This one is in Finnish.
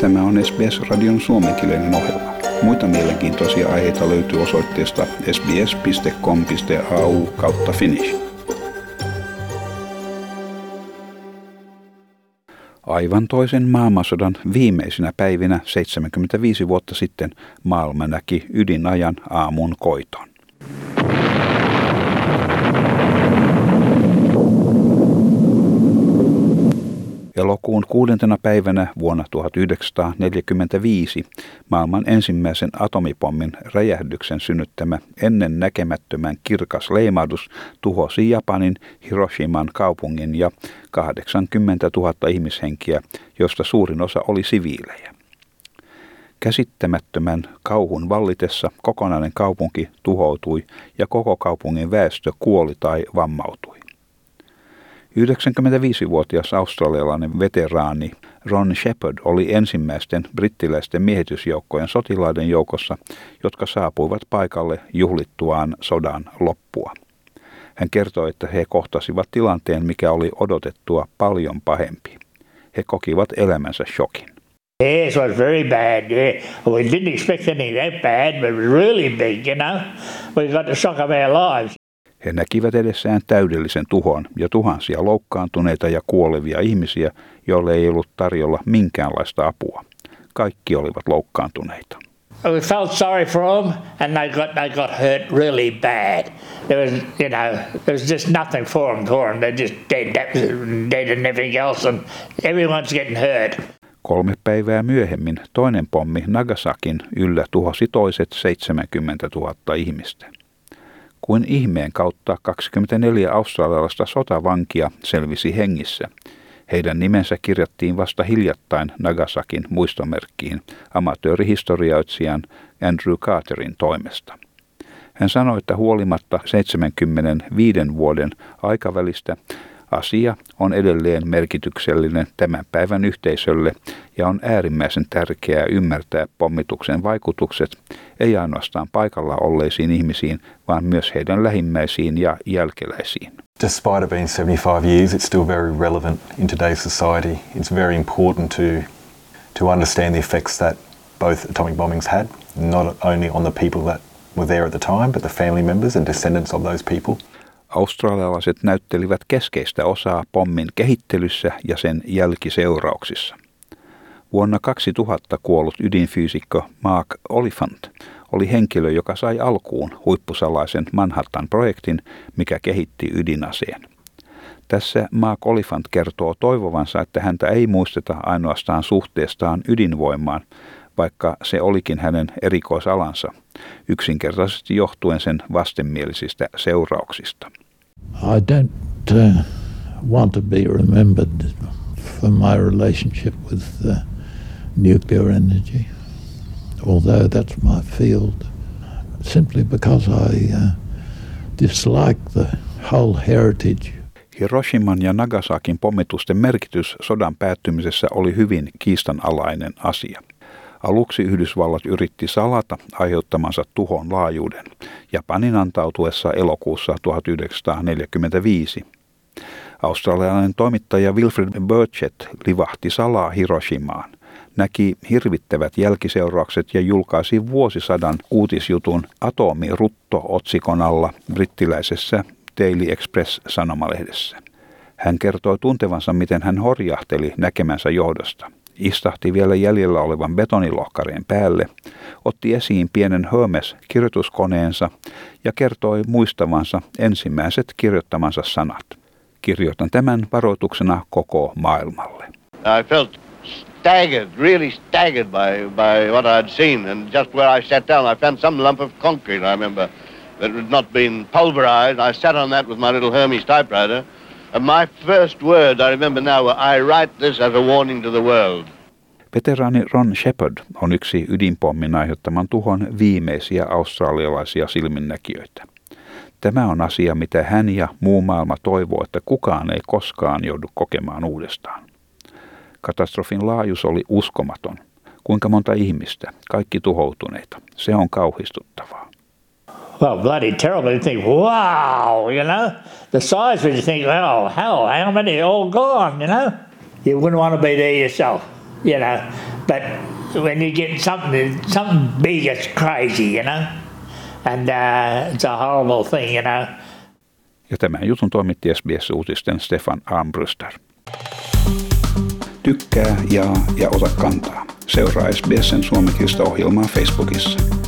Tämä on SBS-radion suomenkielinen ohjelma. Muita mielenkiintoisia aiheita löytyy osoitteesta sbs.com.au kautta finnish. Aivan toisen maailmansodan viimeisinä päivinä 75 vuotta sitten maailma näki ydinajan aamun koiton. Elokuun kuudentena päivänä vuonna 1945 maailman ensimmäisen atomipommin räjähdyksen synnyttämä ennen näkemättömän kirkas leimahdus tuhosi Japanin Hiroshiman kaupungin ja 80 000 ihmishenkiä, josta suurin osa oli siviilejä. Käsittämättömän kauhun vallitessa kokonainen kaupunki tuhoutui ja koko kaupungin väestö kuoli tai vammautui. 95-vuotias australialainen veteraani Ron Shepard oli ensimmäisten brittiläisten miehitysjoukkojen sotilaiden joukossa, jotka saapuivat paikalle juhlittuaan sodan loppua. Hän kertoi, että he kohtasivat tilanteen, mikä oli odotettua paljon pahempi. He kokivat elämänsä shokin. Yes, it was very bad. Yeah. We didn't expect anything that bad, but it was really big, you know. We got the shock of our lives. He näkivät edessään täydellisen tuhon ja tuhansia loukkaantuneita ja kuolevia ihmisiä, joille ei ollut tarjolla minkäänlaista apua. Kaikki olivat loukkaantuneita. We felt sorry for them, and they got they got hurt really bad. There was, you know, there was just nothing for them. For them, they're just dead, dead and everything else, and everyone's getting hurt. Kolme päivää myöhemmin toinen pommi Nagasakin yllä tuhosi toiset 70 000 ihmistä. Kuin ihmeen kautta 24 australialaista sotavankia selvisi hengissä. Heidän nimensä kirjattiin vasta hiljattain Nagasakin muistomerkkiin amatöörihistorioitsijan Andrew Carterin toimesta. Hän sanoi, että huolimatta 75 vuoden aikavälistä Asia on edelleen merkityksellinen tämän päivän yhteisölle ja on äärimmäisen tärkeää ymmärtää pommituksen vaikutukset ei ainoastaan paikalla olleisiin ihmisiin, vaan myös heidän lähimmäisiin ja jälkeläisiin. Despite it being 75 years, it's still very relevant in today's society. It's very important to, to understand the effects that both atomic bombings had, not only on the people that were there at the time, but the family members and descendants of those people. Australialaiset näyttelivät keskeistä osaa pommin kehittelyssä ja sen jälkiseurauksissa. Vuonna 2000 kuollut ydinfyysikko Mark Oliphant oli henkilö, joka sai alkuun huippusalaisen Manhattan-projektin, mikä kehitti ydinaseen. Tässä Mark Oliphant kertoo toivovansa, että häntä ei muisteta ainoastaan suhteestaan ydinvoimaan, vaikka se olikin hänen erikoisalansa, yksinkertaisesti johtuen sen vastenmielisistä seurauksista. I don't uh, want to be remembered for my relationship with uh, nuclear energy, although that's my field, simply because I uh, dislike the whole heritage Hiroshiman ja Nagasakin pommitusten merkitys sodan päättymisessä oli hyvin kiistanalainen asia. Aluksi Yhdysvallat yritti salata aiheuttamansa tuhon laajuuden Japanin antautuessa elokuussa 1945. Australialainen toimittaja Wilfred Burchett livahti salaa Hiroshimaan, näki hirvittävät jälkiseuraukset ja julkaisi vuosisadan uutisjutun Atomirutto otsikon alla brittiläisessä Daily Express-sanomalehdessä. Hän kertoi tuntevansa, miten hän horjahteli näkemänsä johdosta – istahti vielä jäljellä olevan betonilohkareen päälle, otti esiin pienen Hermes-kirjoituskoneensa ja kertoi muistavansa ensimmäiset kirjoittamansa sanat. Kirjoitan tämän varoituksena koko maailmalle. I felt staggered, really staggered by, by what I'd seen. And just where I sat down, I found some lump of concrete, I remember, that had not been pulverized. I sat on that with my little Hermes typewriter. And my first words, I remember now, were, I write this as a warning to the world. Veteraani Ron Shepard on yksi ydinpommin aiheuttaman tuhon viimeisiä australialaisia silminnäkijöitä. Tämä on asia, mitä hän ja muu maailma toivoo, että kukaan ei koskaan joudu kokemaan uudestaan. Katastrofin laajuus oli uskomaton. Kuinka monta ihmistä, kaikki tuhoutuneita. Se on kauhistuttavaa. well, bloody terrible. You think, wow, you know, the size of. You think, oh, hell, how many all gone? You know, you wouldn't want to be there yourself. You know, But when you get something, something big, it's crazy, you know? And uh, it's a horrible thing, you know? Ja tämän jutun toimitti SBS-uutisten Stefan Armbruster. Tykkää, jaa ja ota kantaa. Seuraa SBSn suomenkielistä ohjelmaa Facebookissa.